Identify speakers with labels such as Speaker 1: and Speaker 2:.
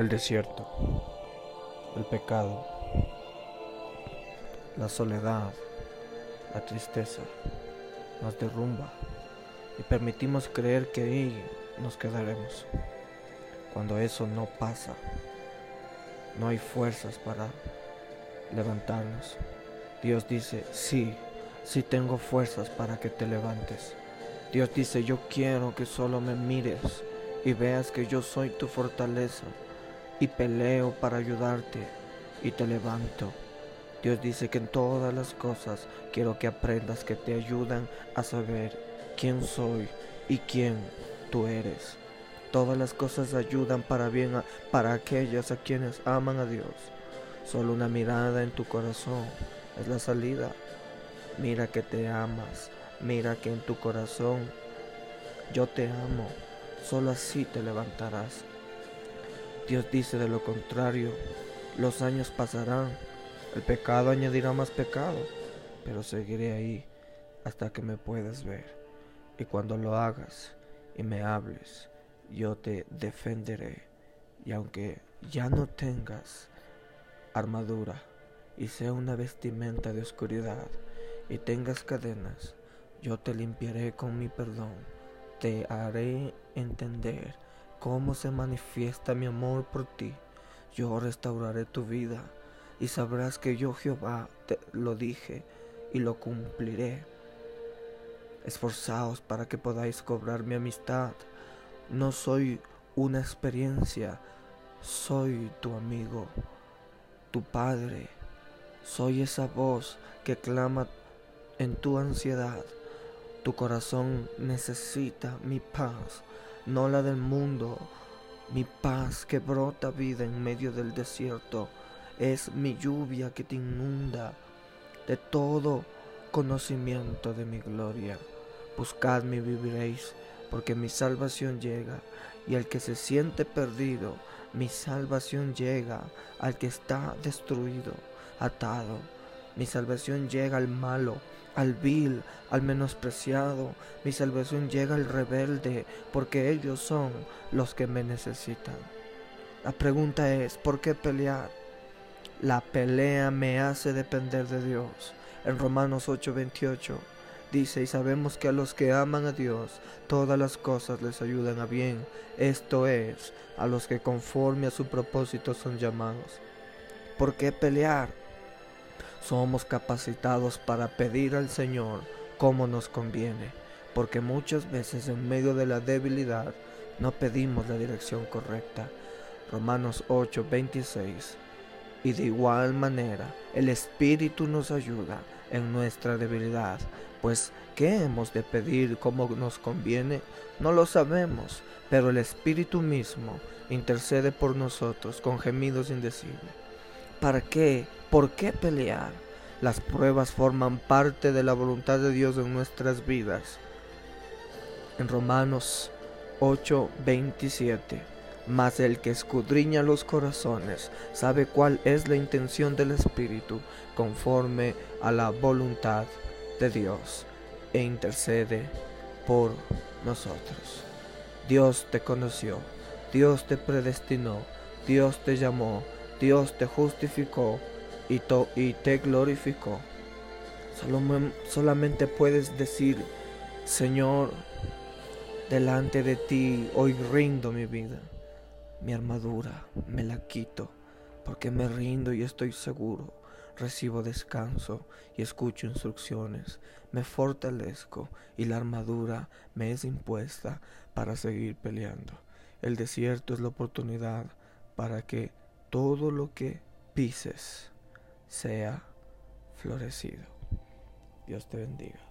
Speaker 1: El desierto, el pecado, la soledad, la tristeza nos derrumba y permitimos creer que ahí nos quedaremos. Cuando eso no pasa, no hay fuerzas para levantarnos. Dios dice, sí, sí tengo fuerzas para que te levantes. Dios dice, yo quiero que solo me mires y veas que yo soy tu fortaleza y peleo para ayudarte y te levanto. Dios dice que en todas las cosas quiero que aprendas que te ayudan a saber quién soy y quién tú eres. Todas las cosas ayudan para bien para aquellas a quienes aman a Dios. Solo una mirada en tu corazón es la salida. Mira que te amas, mira que en tu corazón yo te amo. Solo así te levantarás. Dios dice de lo contrario, los años pasarán, el pecado añadirá más pecado, pero seguiré ahí hasta que me puedas ver. Y cuando lo hagas y me hables, yo te defenderé. Y aunque ya no tengas armadura y sea una vestimenta de oscuridad y tengas cadenas, yo te limpiaré con mi perdón, te haré entender cómo se manifiesta mi amor por ti. Yo restauraré tu vida y sabrás que yo Jehová te lo dije y lo cumpliré. Esforzaos para que podáis cobrar mi amistad. No soy una experiencia, soy tu amigo, tu padre. Soy esa voz que clama en tu ansiedad. Tu corazón necesita mi paz no la del mundo. Mi paz que brota vida en medio del desierto es mi lluvia que te inunda de todo conocimiento de mi gloria. Buscadme y viviréis, porque mi salvación llega, y al que se siente perdido, mi salvación llega al que está destruido, atado. Mi salvación llega al malo, al vil, al menospreciado. Mi salvación llega al rebelde, porque ellos son los que me necesitan. La pregunta es, ¿por qué pelear? La pelea me hace depender de Dios. En Romanos 8:28 dice, y sabemos que a los que aman a Dios, todas las cosas les ayudan a bien. Esto es, a los que conforme a su propósito son llamados. ¿Por qué pelear? Somos capacitados para pedir al Señor como nos conviene, porque muchas veces en medio de la debilidad no pedimos la dirección correcta. Romanos 8, 26. Y de igual manera el Espíritu nos ayuda en nuestra debilidad, pues ¿qué hemos de pedir como nos conviene? No lo sabemos, pero el Espíritu mismo intercede por nosotros con gemidos indecibles. ¿Para qué? ¿Por qué pelear? Las pruebas forman parte de la voluntad de Dios en nuestras vidas. En Romanos 8:27, mas el que escudriña los corazones sabe cuál es la intención del Espíritu conforme a la voluntad de Dios e intercede por nosotros. Dios te conoció, Dios te predestinó, Dios te llamó, Dios te justificó y, te glorificó. solamente puedes decir, Señor, delante de ti hoy rindo mi vida, mi armadura, me la quito, porque me rindo y estoy seguro. Recibo descanso y escucho instrucciones, me fortalezco y la armadura me es impuesta para seguir peleando. El desierto es la oportunidad para que todo lo que pises sea florecido. Dios te bendiga.